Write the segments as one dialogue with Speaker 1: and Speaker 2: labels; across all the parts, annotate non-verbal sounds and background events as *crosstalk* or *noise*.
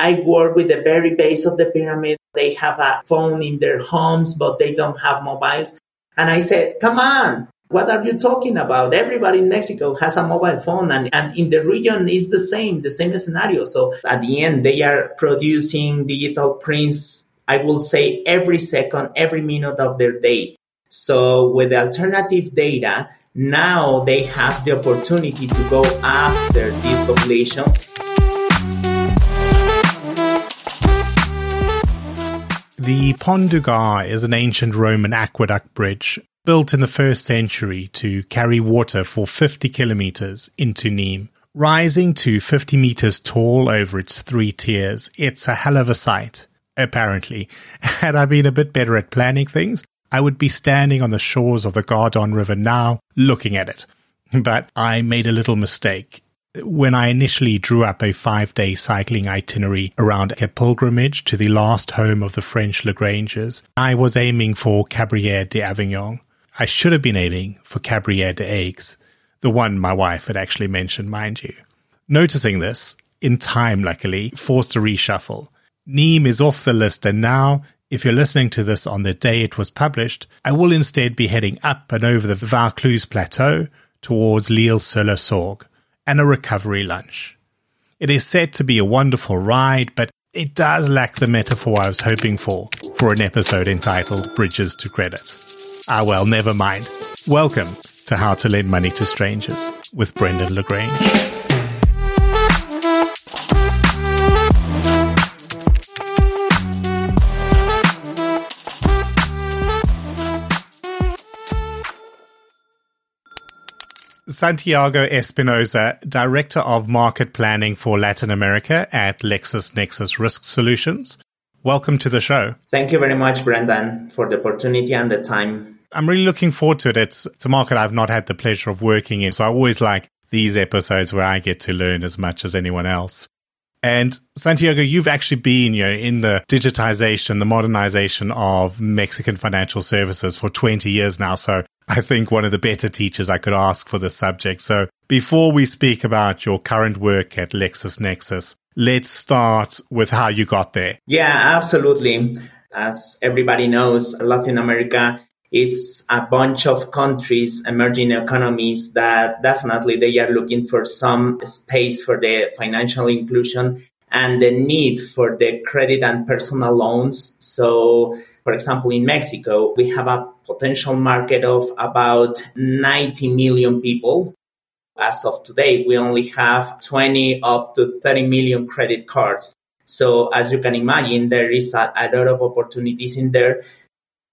Speaker 1: I work with the very base of the pyramid. They have a phone in their homes, but they don't have mobiles. And I said, come on, what are you talking about? Everybody in Mexico has a mobile phone and, and in the region is the same, the same scenario. So at the end, they are producing digital prints, I will say every second, every minute of their day. So with alternative data, now they have the opportunity to go after this population.
Speaker 2: The Pont du Gard is an ancient Roman aqueduct bridge built in the first century to carry water for 50 kilometers into Nîmes. Rising to 50 meters tall over its three tiers, it's a hell of a sight, apparently. *laughs* Had I been a bit better at planning things, I would be standing on the shores of the Gardon River now, looking at it. But I made a little mistake. When I initially drew up a five day cycling itinerary around a pilgrimage to the last home of the French le Granges, I was aiming for Cabrières d'Avignon. I should have been aiming for Cabrières d'Aix, the one my wife had actually mentioned, mind you. Noticing this, in time luckily, forced a reshuffle. Nîmes is off the list, and now, if you're listening to this on the day it was published, I will instead be heading up and over the Vaucluse Plateau towards L'Isle-sur-la-Sorgue and a recovery lunch. It is said to be a wonderful ride, but it does lack the metaphor I was hoping for for an episode entitled Bridges to Credit. Ah, well, never mind. Welcome to How to Lend Money to Strangers with Brendan le Grange. Santiago Espinoza, Director of Market Planning for Latin America at LexisNexis Risk Solutions. Welcome to the show.
Speaker 1: Thank you very much, Brendan, for the opportunity and the time
Speaker 2: I'm really looking forward to it. It's, it's a market I've not had the pleasure of working in. So I always like these episodes where I get to learn as much as anyone else. And Santiago, you've actually been, you know, in the digitization, the modernization of Mexican financial services for 20 years now. So I think one of the better teachers I could ask for this subject. So before we speak about your current work at LexisNexis, let's start with how you got there.
Speaker 1: Yeah, absolutely. As everybody knows, Latin America is a bunch of countries, emerging economies that definitely they are looking for some space for the financial inclusion and the need for the credit and personal loans. So, for example, in Mexico, we have a potential market of about 90 million people. As of today, we only have 20 up to 30 million credit cards. So, as you can imagine, there is a, a lot of opportunities in there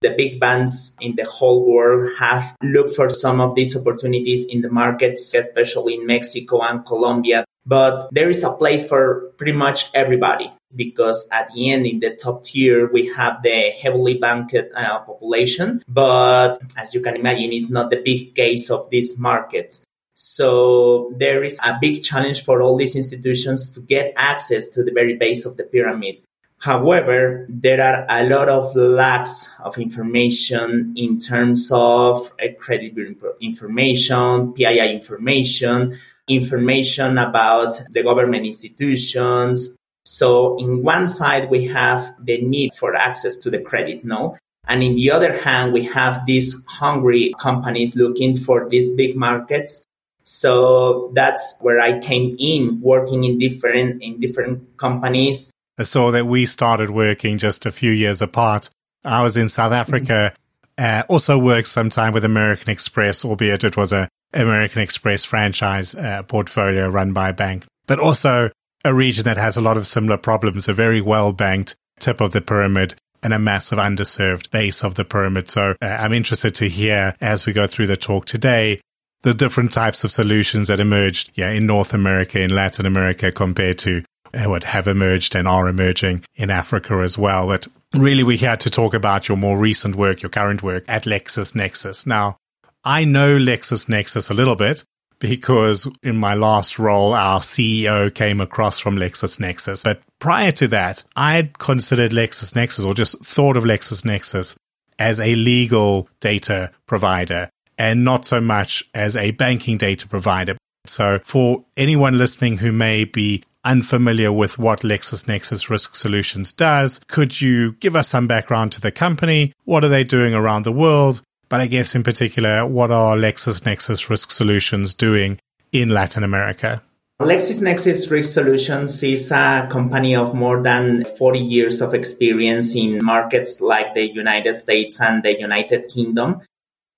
Speaker 1: the big banks in the whole world have looked for some of these opportunities in the markets, especially in Mexico and Colombia. But there is a place for pretty much everybody because at the end, in the top tier, we have the heavily banked uh, population. But as you can imagine, it's not the big case of these markets. So there is a big challenge for all these institutions to get access to the very base of the pyramid. However, there are a lot of lacks of information in terms of uh, credit information, PII information, information about the government institutions. So in one side, we have the need for access to the credit, no? And in the other hand, we have these hungry companies looking for these big markets. So that's where I came in working in different, in different companies
Speaker 2: saw that we started working just a few years apart. I was in South Africa, uh, also worked sometime with American Express, albeit it was a American Express franchise uh, portfolio run by a bank, but also a region that has a lot of similar problems, a very well banked tip of the pyramid and a massive underserved base of the pyramid. So uh, I'm interested to hear as we go through the talk today the different types of solutions that emerged yeah, in North America, in Latin America, compared to uh, what have emerged and are emerging in Africa as well. But really, we had to talk about your more recent work, your current work at LexisNexis. Now, I know LexisNexis a little bit because in my last role, our CEO came across from LexisNexis. But prior to that, I had considered LexisNexis or just thought of LexisNexis as a legal data provider and not so much as a banking data provider. So for anyone listening who may be unfamiliar with what LexisNexis Risk Solutions does, could you give us some background to the company? What are they doing around the world? But I guess in particular, what are LexisNexis Risk Solutions doing in Latin America?
Speaker 1: LexisNexis Risk Solutions is a company of more than 40 years of experience in markets like the United States and the United Kingdom.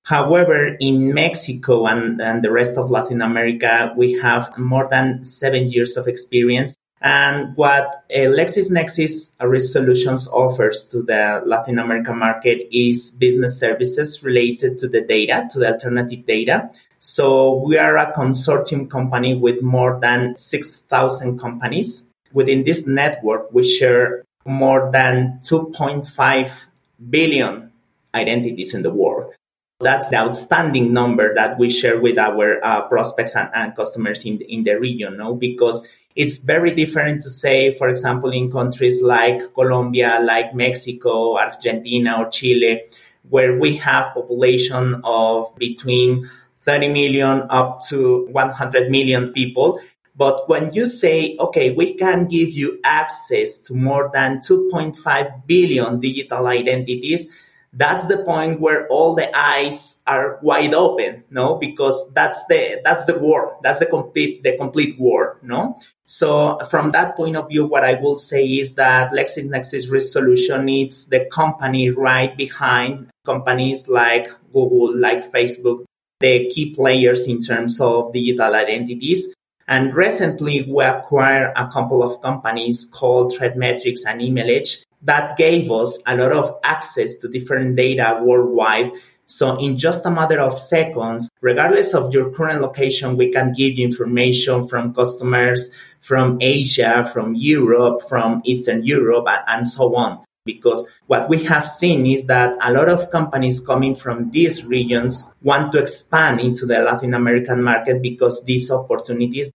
Speaker 1: However, in Mexico and, and the rest of Latin America, we have more than seven years of experience. And what uh, LexisNexis Risk Solutions offers to the Latin American market is business services related to the data, to the alternative data. So we are a consortium company with more than 6,000 companies. Within this network, we share more than 2.5 billion identities in the world. That's the outstanding number that we share with our uh, prospects and, and, customers in the, in the region, no? Because it's very different to say, for example, in countries like Colombia, like Mexico, Argentina, or Chile, where we have population of between 30 million up to 100 million people. But when you say, okay, we can give you access to more than 2.5 billion digital identities, that's the point where all the eyes are wide open no? Because that's the that's the war that's the complete the complete war no? So from that point of view what i will say is that LexisNexis risk solution needs the company right behind companies like google like facebook the key players in terms of digital identities. And recently we acquired a couple of companies called ThreatMetrix and Emailage that gave us a lot of access to different data worldwide. So in just a matter of seconds, regardless of your current location, we can give you information from customers from Asia, from Europe, from Eastern Europe, and so on. Because what we have seen is that a lot of companies coming from these regions want to expand into the Latin American market because these opportunities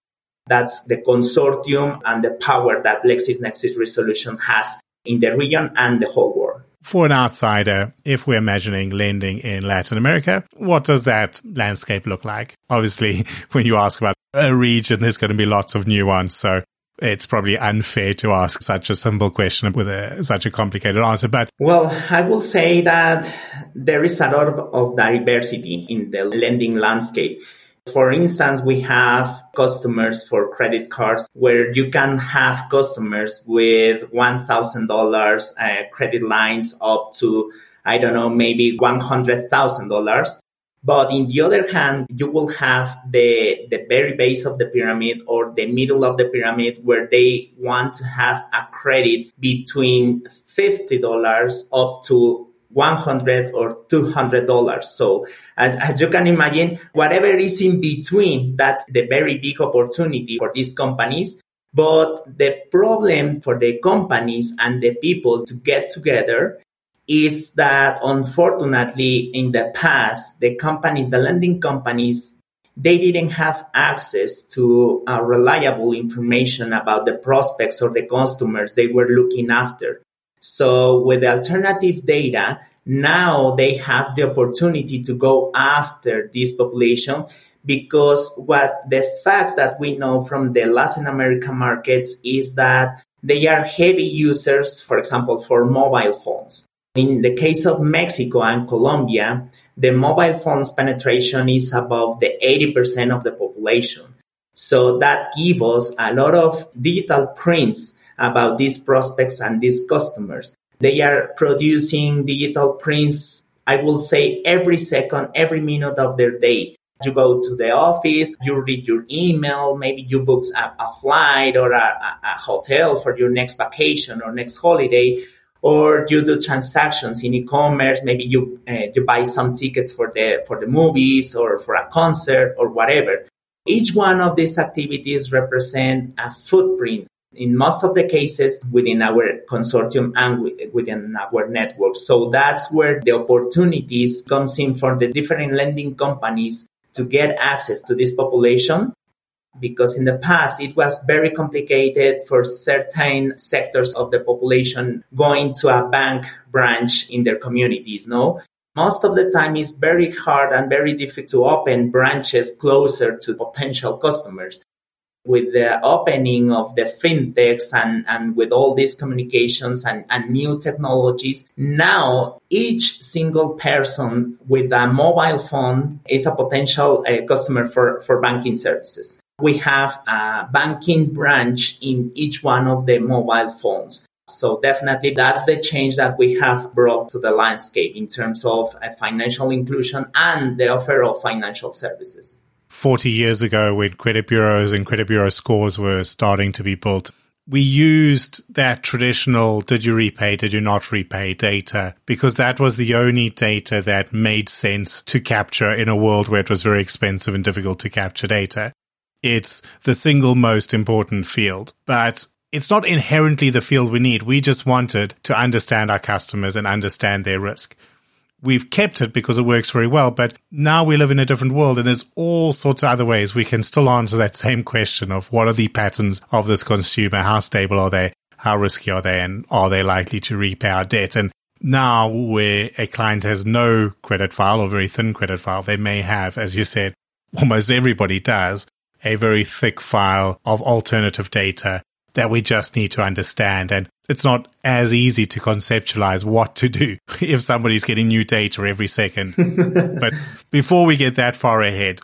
Speaker 1: that's the consortium and the power that LexisNexis Risk Solution has in the region and the whole world.
Speaker 2: For an outsider, if we're imagining lending in Latin America, what does that landscape look like? Obviously, *laughs* when you ask about a region, there's going to be lots of nuance. So it's probably unfair to ask such a simple question with a, such a complicated answer. But
Speaker 1: well, I will say that there is a lot of, of diversity in the lending landscape. For instance, we have customers for credit cards where you can have customers with $1,000 uh, credit lines up to, I don't know, maybe $100,000. But in the other hand, you will have the, the very base of the pyramid or the middle of the pyramid where they want to have a credit between $50 up to 100 or 200 dollars. So as, as, you can imagine whatever is in between that's the very big opportunity for these companies. But the problem for the companies and the people to get together is that unfortunately in the past the companies the lending companies they didn't have access to uh, reliable information about the prospects or the customers they were looking after so with alternative data, now they have the opportunity to go after this population because what the facts that we know from the Latin American markets is that they are heavy users, for example, for mobile phones. In the case of Mexico and Colombia, the mobile phones penetration is above the 80% of the population. So that gives us a lot of digital prints about these prospects and these customers. They are producing digital prints, I will say, every second, every minute of their day. You go to the office, you read your email, maybe you book a, a flight or a, a hotel for your next vacation or next holiday, or you do transactions in e-commerce. Maybe you uh, you buy some tickets for the for the movies or for a concert or whatever. Each one of these activities represent a footprint in most of the cases within our consortium and within our network. So that's where the opportunities comes in for the different lending companies to get access to this population because in the past it was very complicated for certain sectors of the population going to a bank branch in their communities no most of the time it's very hard and very difficult to open branches closer to potential customers with the opening of the fintechs and, and with all these communications and, and new technologies, now each single person with a mobile phone is a potential uh, customer for, for banking services. We have a banking branch in each one of the mobile phones. So definitely that's the change that we have brought to the landscape in terms of uh, financial inclusion and the offer of financial services.
Speaker 2: 40 years ago when credit bureaus and credit bureau scores were starting to be built, we used that traditional did you repay, did you not repay data because that was the only data that made sense to capture in a world where it was very expensive and difficult to capture data. It's the single most important field, but it's not inherently the field we need. We just wanted to understand our customers and understand their risk. We've kept it because it works very well, but now we live in a different world and there's all sorts of other ways we can still answer that same question of what are the patterns of this consumer? How stable are they? How risky are they? And are they likely to repay our debt? And now where a client has no credit file or very thin credit file, they may have, as you said, almost everybody does, a very thick file of alternative data that we just need to understand. And it's not as easy to conceptualize what to do *laughs* if somebody's getting new data every second. *laughs* but before we get that far ahead,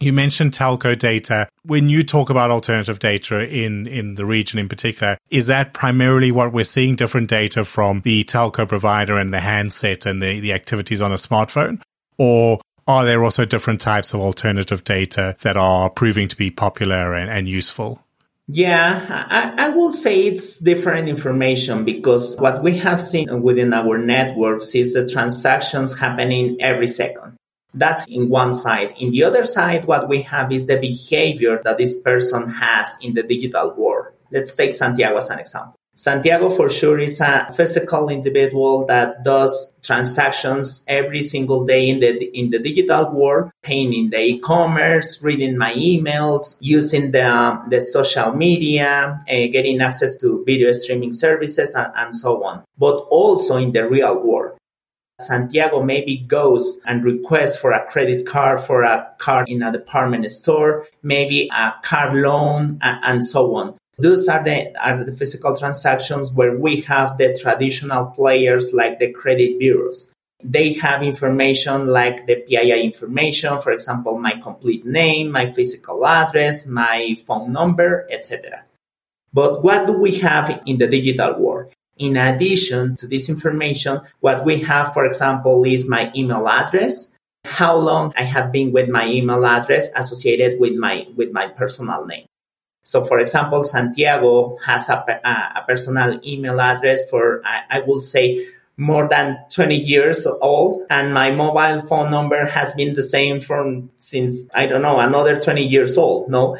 Speaker 2: you mentioned telco data. When you talk about alternative data in, in the region in particular, is that primarily what we're seeing different data from the telco provider and the handset and the, the activities on a smartphone? Or are there also different types of alternative data that are proving to be popular and, and useful?
Speaker 1: Yeah, I, I will say it's different information because what we have seen within our networks is the transactions happening every second. That's in one side. In the other side, what we have is the behavior that this person has in the digital world. Let's take Santiago as an example. Santiago for sure is a physical individual that does transactions every single day in the in the digital world, paying in the e-commerce, reading my emails, using the the social media, uh, getting access to video streaming services, and, and so on. But also in the real world. Santiago maybe goes and requests for a credit card for a card in a department store, maybe a car loan, and, and so on. Those are the, are the physical transactions where we have the traditional players like the credit bureaus. They have information like the PII information, for example, my complete name, my physical address, my phone number, etc. But what do we have in the digital world? In addition to this information, what we have, for example, is my email address, how long I have been with my email address associated with my, with my personal name. So, for example, Santiago has a, a personal email address for, I, I will say, more than 20 years old and my mobile phone number has been the same from since i don't know another 20 years old no?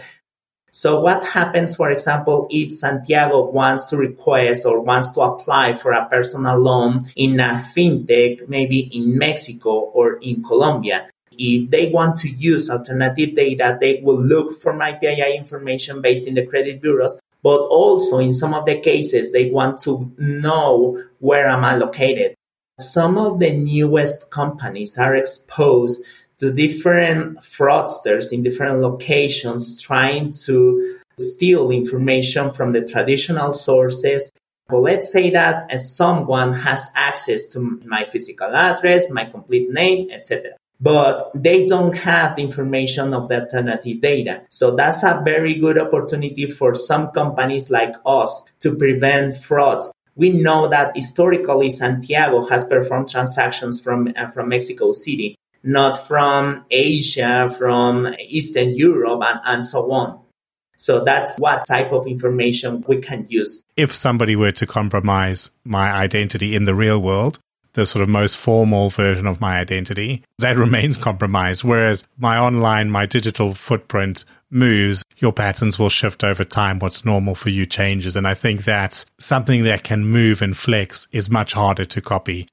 Speaker 1: So what happens for example if santiago wants to request or wants to apply for a personal loan in a fintech maybe in mexico or in colombia if they want to use alternative data, they will look for my PII information based in the credit bureaus. But also in some of the cases, they want to know where am I located. Some of the newest companies are exposed to different fraudsters in different locations trying to steal information from the traditional sources. But let's say that uh, someone has access to my physical address, my complete name, etc but they don't have the information of the alternative data. So that's a very good opportunity for some companies like us to prevent frauds. We know that historically Santiago has performed transactions from, uh, from Mexico City, not from Asia, from Eastern Europe, and, and so on. So that's what type of information we can use.
Speaker 2: If somebody were to compromise my identity in the real world, the sort of most formal version of my identity, that remains compromised. Whereas my online, my digital footprint moves, your patterns will shift over time. What's normal for you changes. And I think that something that can move and flex is much harder to copy.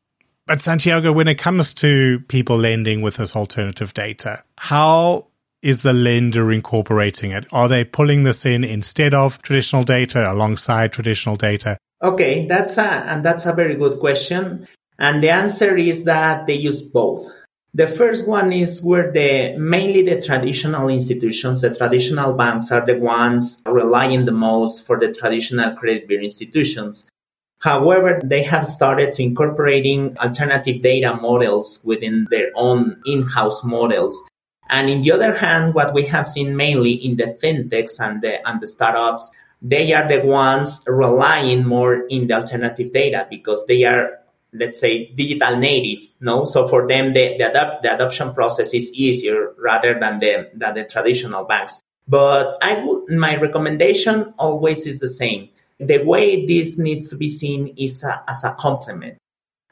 Speaker 2: But Santiago, when it comes to people lending with this alternative data, how is the lender incorporating it? Are they pulling this in instead of traditional data, alongside traditional data?
Speaker 1: Okay, that's a and that's a very good question. And the answer is that they use both. The first one is where the mainly the traditional institutions, the traditional banks are the ones relying the most for the traditional credit bureau institutions. However, they have started to incorporating alternative data models within their own in-house models. And in the other hand, what we have seen mainly in the fintechs and the, and the startups, they are the ones relying more in the alternative data because they are let's say digital native no? So for them the, the, adapt, the adoption process is easier rather than the than the traditional banks. But i would my recommendation always is the same. The way this needs to be seen is a, as a complement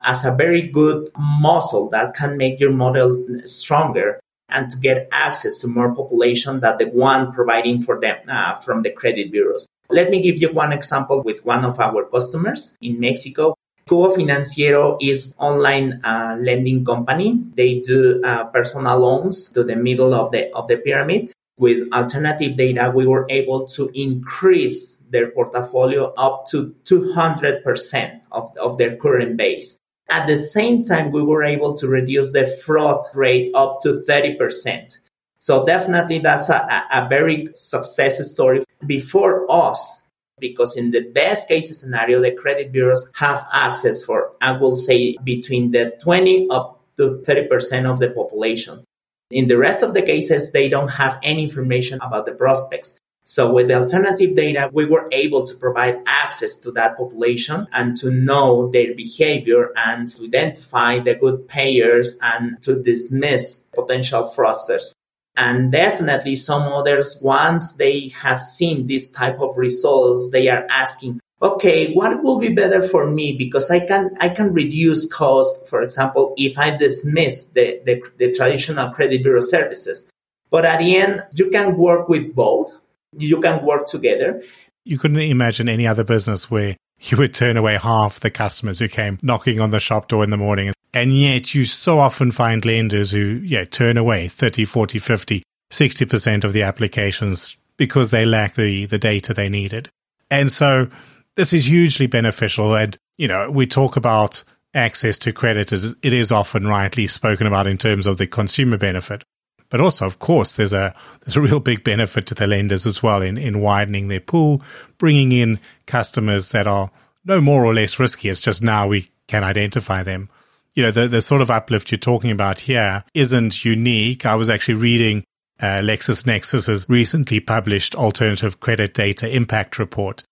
Speaker 1: as a very good muscle that can make your model stronger and to get access to more population than the one providing for them uh, from the credit bureaus. Let me give you one example with one of our customers in Mexico. Cubo Financiero is online uh, lending company. They do uh, personal loans to the middle of the of the pyramid. With alternative data, we were able to increase their portfolio up to 200% of, of their current base. At the same time, we were able to reduce the fraud rate up to 30%. So definitely that's a, a very success story before us because in the best case scenario, the credit bureaus have access for, I will say, between the 20 up to 30% of the population. In the rest of the cases, they don't have any information about the prospects. So with the alternative data, we were able to provide access to that population and to know their behavior and to identify the good payers and to dismiss potential fraudsters and definitely some others once they have seen this type of results they are asking okay what will be better for me? Because i can i can reduce cost for example if i dismiss the, the, the traditional credit bureau services. But at the end you can work with both. You can work together.
Speaker 2: You couldn't imagine any other business where you would turn away half the customers who came knocking on the shop door in the morning and yet you so often find lenders who, yeah, turn away 30, 40, 50, 60% of the applications because they lack the, the data they needed. And so this is hugely beneficial. And, you know, we talk about access to credit it is often rightly spoken about in terms of the consumer benefit. But also, of course, there's a there's a real big benefit to the lenders as well in, in widening their pool, bringing in customers that are no more or less risky. It's just now we can identify them you know, the, the sort of uplift you're talking about here isn't unique. I was actually reading uh, LexisNexis's recently published alternative credit data impact report.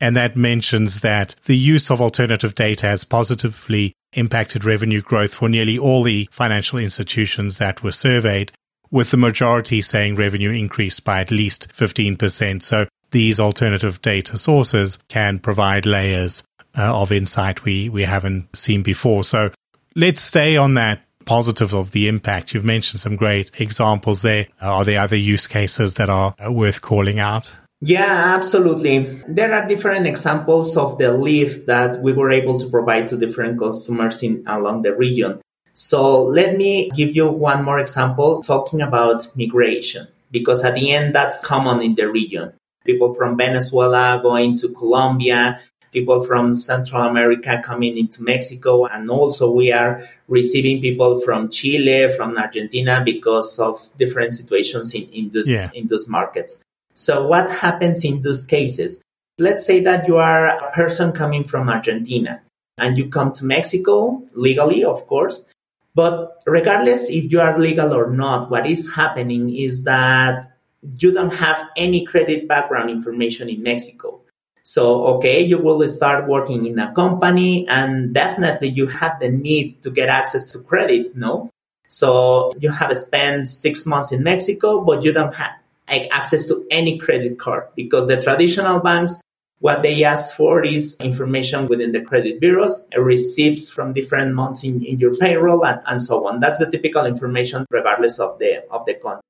Speaker 2: And that mentions that the use of alternative data has positively impacted revenue growth for nearly all the financial institutions that were surveyed, with the majority saying revenue increased by at least 15%. So these alternative data sources can provide layers uh, of insight we, we haven't seen before. So Let's stay on that positive of the impact. You've mentioned some great examples there. Are there other use cases that are worth calling out?
Speaker 1: Yeah, absolutely. There are different examples of the lift that we were able to provide to different customers in along the region. So let me give you one more example talking about migration, because at the end that's common in the region. People from Venezuela going to Colombia, people from Central America coming into Mexico. And also we are receiving people from Chile, from Argentina because of different situations in, in, those, yeah. in those markets. So what happens in those cases? Let's say that you are a person coming from Argentina and you come to Mexico legally, of course. But regardless if you are legal or not, what is happening is that you don't have any credit background information in Mexico. So, okay, you will start working in a company and definitely you have the need to get access to credit, no? So you have spent six months in Mexico, but you don't have access to any credit card because the traditional banks what they ask for is information within the credit bureaus, receipts from different months in, in your payroll, and, and so on. That's the typical information, regardless of the of the country.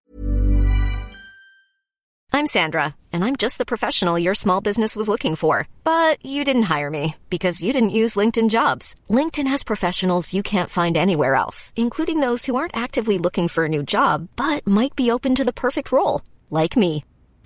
Speaker 3: I'm Sandra, and I'm just the professional your small business was looking for. But you didn't hire me because you didn't use LinkedIn jobs. LinkedIn has professionals you can't find anywhere else, including those who aren't actively looking for a new job but might be open to the perfect role, like me.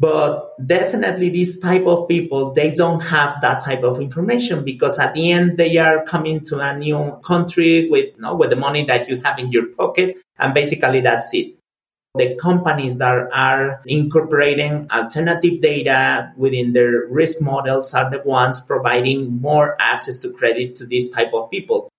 Speaker 1: But definitely these type of people they don't have that type of information because at the end they are coming to a new country with you know, with the money that you have in your pocket and basically that's it. The companies that are incorporating alternative data within their risk models are the ones providing more access to credit to these type of people.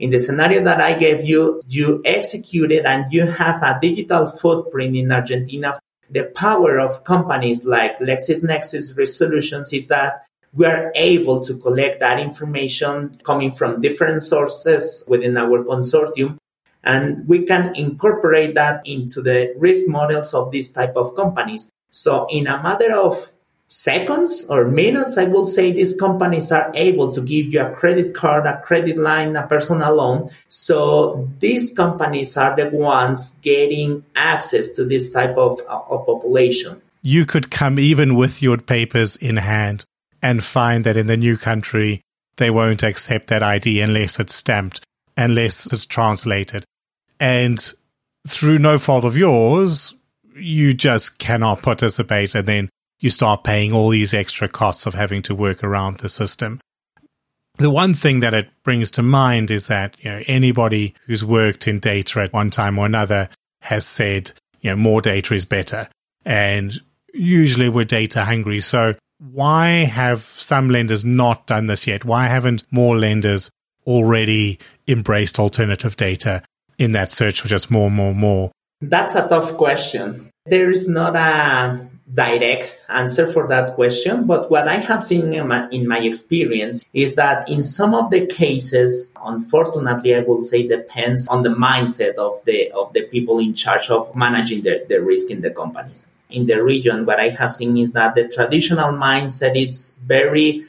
Speaker 1: In the scenario that I gave you, you executed and you have a digital footprint in Argentina the power of companies like LexisNexis Risk Solutions is that we are able to collect that information coming from different sources within our consortium and we can incorporate that into the risk models of this type of companies. So in a matter of seconds or minutes, I will say these companies are able to give you a credit card, a credit line, a personal loan. So these companies are the ones getting access to this type of, of population.
Speaker 2: You could come even with your papers in hand and find that in the new country, they won't accept that ID unless it's stamped, unless it's translated. And through no fault of yours, you just cannot participate and then you start paying all these extra costs of having to work around the system. The one thing that it brings to mind is that, you know, anybody who's worked in data at one time or another has said, you know, more data is better. And usually we're data hungry. So why have some lenders not done this yet? Why haven't more lenders already embraced alternative data in that search for just more, more, more?
Speaker 1: That's a tough question. There is not a direct answer for that question, but what I have seen in my, in my, experience is that in some of the cases, unfortunately, I will say depends on the mindset of the of the people in charge of managing the, the risk in the companies. In the region, what I have seen is that the traditional mindset is very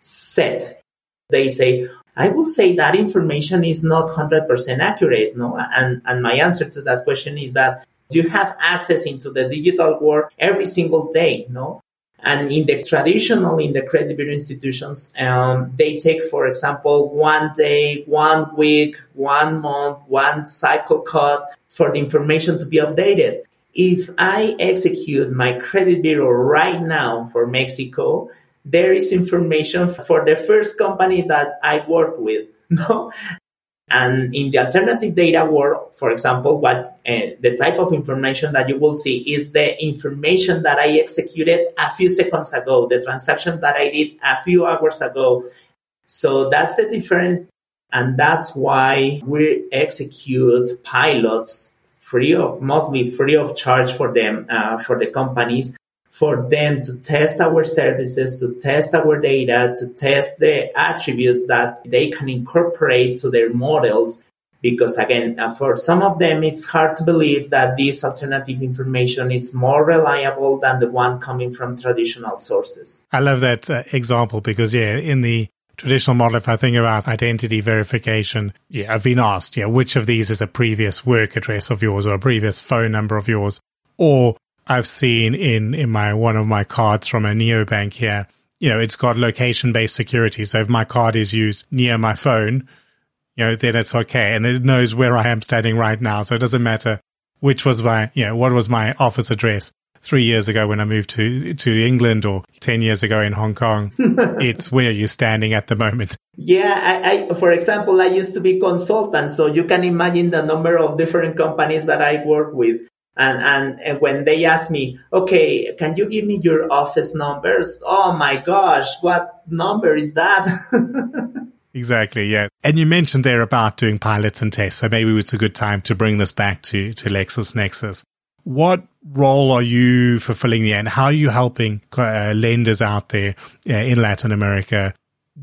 Speaker 1: set. They say, I will say that information is not 100% accurate, no? And, and my answer to that question is that you have access into the digital world every single day, no? And in the traditional, in the credit bureau institutions, um, they take, for example, one day, one week, one month, one cycle cut for the information to be updated. If I execute my credit bureau right now for Mexico, there is information for the first company that I work with. *laughs* No, and in the alternative data world, for example, what uh, the type of information that you will see is the information that I executed a few seconds ago, the transaction that I did a few hours ago. So that's the difference. And that's why we execute pilots free of, mostly free of charge for them, uh, for the companies for them to test our services, to test our data, to test the attributes that they can incorporate to their models. Because again, uh, for some of them, it's hard to believe that this alternative information is more reliable than the one coming from traditional sources.
Speaker 2: I love that uh, example because, yeah, in the traditional model, if I think about identity verification, yeah, I've been asked, yeah, which of these is a previous work address of yours or a previous phone number of yours? Or I've seen in, in my, one of my cards from a neobank here, you know, it's got location based security. So if my card is used near my phone, you know, then it's okay. And it knows where I am standing right now. So it doesn't matter which was my, you know, what was my office address three years ago when I moved to, to England or 10 years ago in Hong Kong. *laughs* it's where you're standing at the moment.
Speaker 1: Yeah. I, I, for example, I used to be consultant. So you can imagine the number of different companies that I work with. And, and, and when they ask me, okay, can you give me your office numbers? Oh my gosh, what number is that? *laughs*
Speaker 2: exactly, yeah. And you mentioned there about doing pilots and tests, so maybe it's a good time to bring this back to, to LexisNexis. What role are you fulfilling there, and how are you helping uh, lenders out there uh, in Latin America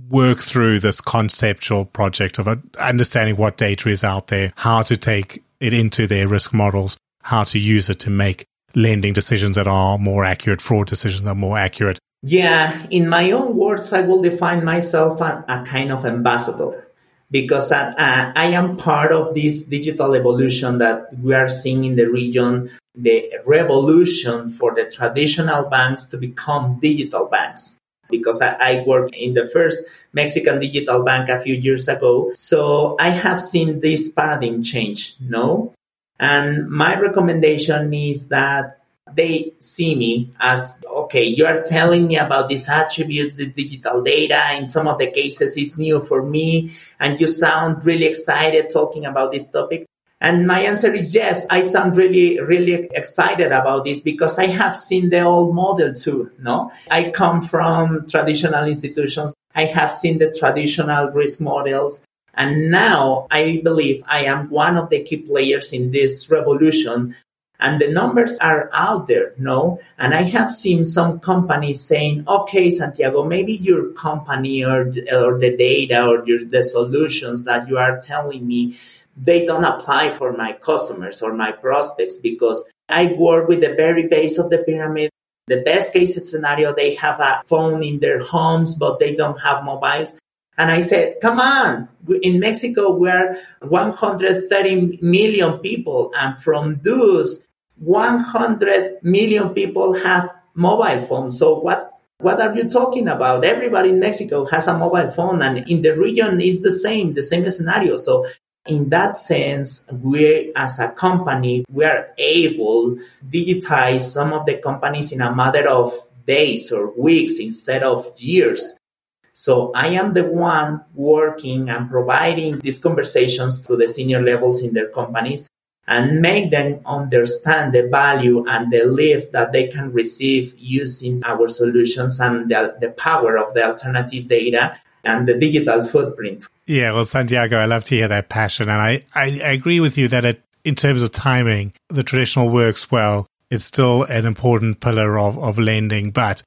Speaker 2: work through this conceptual project of uh, understanding what data is out there, how to take it into their risk models, how to use it to make lending decisions that are more accurate, fraud decisions that are more accurate.
Speaker 1: Yeah, in my own words, I will define myself a, a kind of ambassador because I, uh, I am part of this digital evolution that we are seeing in the region, the revolution for the traditional banks to become digital banks because I, I, worked in the first Mexican digital bank a few years ago. So I have seen this paradigm change, no? And my recommendation is that they see me as okay, you are telling me about these attributes, the digital data. In some of the cases, it's new for me, and you sound really excited talking about this topic. And my answer is yes, I sound really, really excited about this because I have seen the old model too. No, I come from traditional institutions. I have seen the traditional risk models. And now I believe I am one of the key players in this revolution. And the numbers are out there, no? And I have seen some companies saying, okay, Santiago, maybe your company or, or the data or your, the solutions that you are telling me, they don't apply for my customers or my prospects because I work with the very base of the pyramid. The best case scenario, they have a phone in their homes, but they don't have mobiles. And I said, come on, in Mexico, we're 130 million people. And from those, 100 million people have mobile phones. So what, what are you talking about? Everybody in Mexico has a mobile phone and in the region is the same, the same scenario. So in that sense, we as a company, we are able to digitize some of the companies in a matter of days or weeks instead of years. So I am the one working and providing these conversations to the senior levels in their companies and make them understand the value and the lift that they can receive using our solutions and the, the power of the alternative data and the digital footprint.
Speaker 2: Yeah, well, Santiago, I love to hear that passion. And I, I, I agree with you that it, in terms of timing, the traditional works well. It's still an important pillar of, of lending, but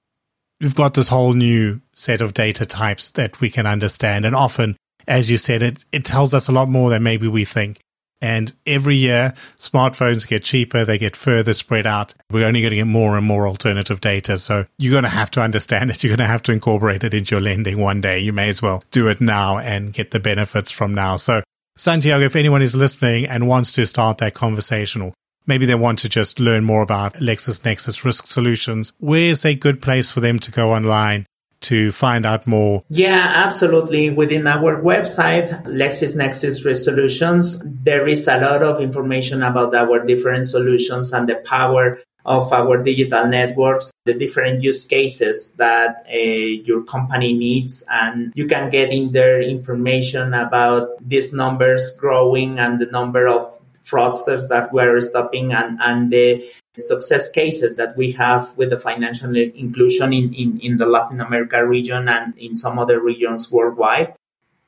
Speaker 2: we've got this whole new set of data types that we can understand. And often, as you said, it, it tells us a lot more than maybe we think. And every year, smartphones get cheaper, they get further spread out. We're only going to get more and more alternative data. So you're going to have to understand it. *laughs* You're going to have to incorporate it into your lending one day. You may as well do it now and get the benefits from now. So, Santiago, if anyone is listening and wants to start that conversation or maybe they want to just learn more about LexisNexis risk solutions, where's a good place for them to go online to find out more?
Speaker 1: Yeah, absolutely. Within our website, LexisNexis Risk Solutions, there is a lot of information about our different solutions and the power of our digital networks, the different use cases that uh, your company needs. And you can get in there information about these numbers growing and the number of fraudsters that we're stopping and, and the success cases that we have with the financial inclusion in, in, in the Latin America region and in some other regions worldwide.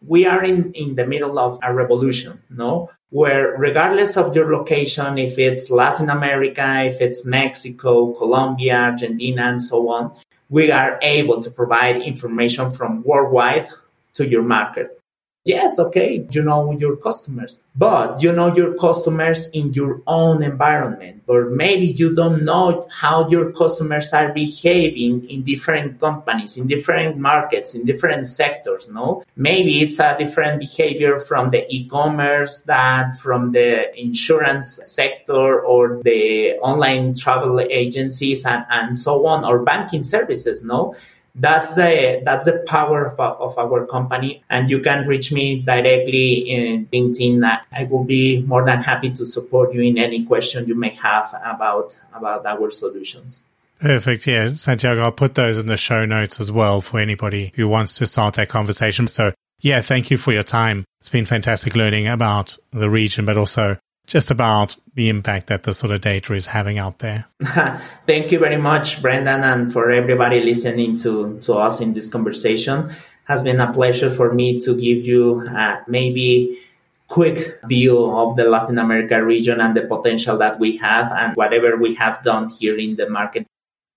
Speaker 1: we are in, in the middle of a revolution, no? Where regardless of your location, if it's Latin America, if it's Mexico, Colombia, Argentina, and so on, we are able to provide information from worldwide to your market. Yes, okay, you know your customers, but you know your customers in your own environment, or maybe you don't know how your customers are behaving in different companies, in different markets, in different sectors. No, maybe it's a different behavior from the e-commerce that from the insurance sector or the online travel agencies and, and so on, or banking services. No, that's the that's the power of, of our company and you can reach me directly in linkedin i will be more than happy to support you in any question you may have about about our solutions
Speaker 2: Perfect. Yeah, Santiago, I'll put those in the show notes as well for anybody who wants to start that conversation. So, yeah, thank you for your time. It's been fantastic learning about the region, but also just about the impact that the sort of data is having out there. *laughs*
Speaker 1: Thank you very much, Brendan, and for everybody listening to, to us in this conversation. has been a pleasure for me to give you uh, maybe quick view of the Latin America region and the potential that we have and whatever we have done here in the market.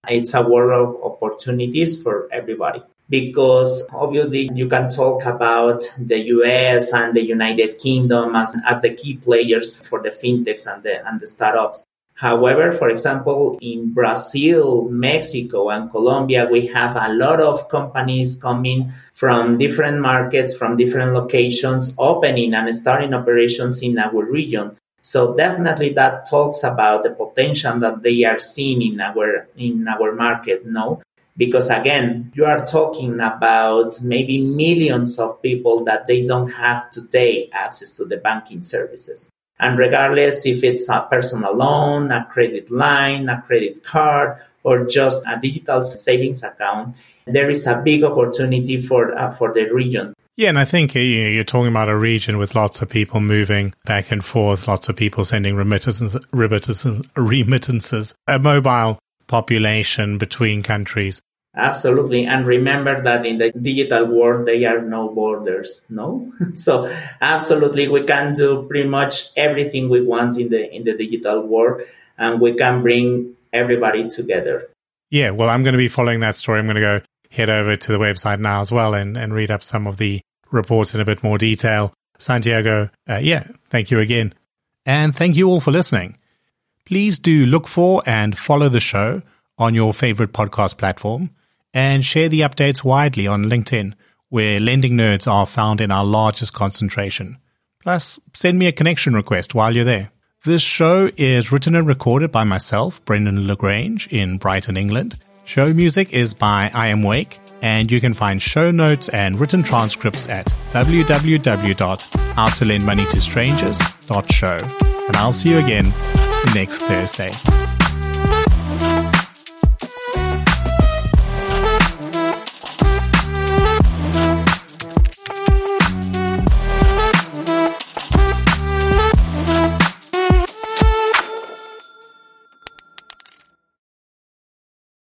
Speaker 1: It's a world of opportunities for everybody because obviously you can talk about the US and the United Kingdom as, as the key players for the fintechs and the, and the startups. However, for example, in Brazil, Mexico, and Colombia, we have a lot of companies coming from different markets, from different locations, opening and starting operations in our region. So definitely that talks about the potential that they are seeing in our in our market. No, because again you are talking about maybe millions of people that they don't have today access to the banking services. And regardless if it's a personal loan a credit line a credit card or just a digital savings account there is a big opportunity for uh, for the region.
Speaker 2: Yeah, and I think you know, you're talking about a region with lots of people moving back and forth, lots of people sending remittances, remittances, remittances. A mobile population between countries.
Speaker 1: Absolutely. And remember that in the digital world, there are no borders. No. *laughs* so absolutely. We can do pretty much everything we want in the, in the digital world and we can bring everybody together.
Speaker 2: Yeah. Well, I'm going to be following that story. I'm going to go head over to the website now as well and, and read up some of the reports in a bit more detail. Santiago, uh, yeah, thank you again. And thank you all for listening. Please do look for and follow the show on your favorite podcast platform and share the updates widely on LinkedIn, where lending nerds are found in our largest concentration. Plus, send me a connection request while you're there. This show is written and recorded by myself, Brendan le Grange, in Brighton, England. Show music is by I Am Wake, and you can find show notes and written transcripts at www.howtolendmoneytostrangers.show. And I'll see you again next Thursday.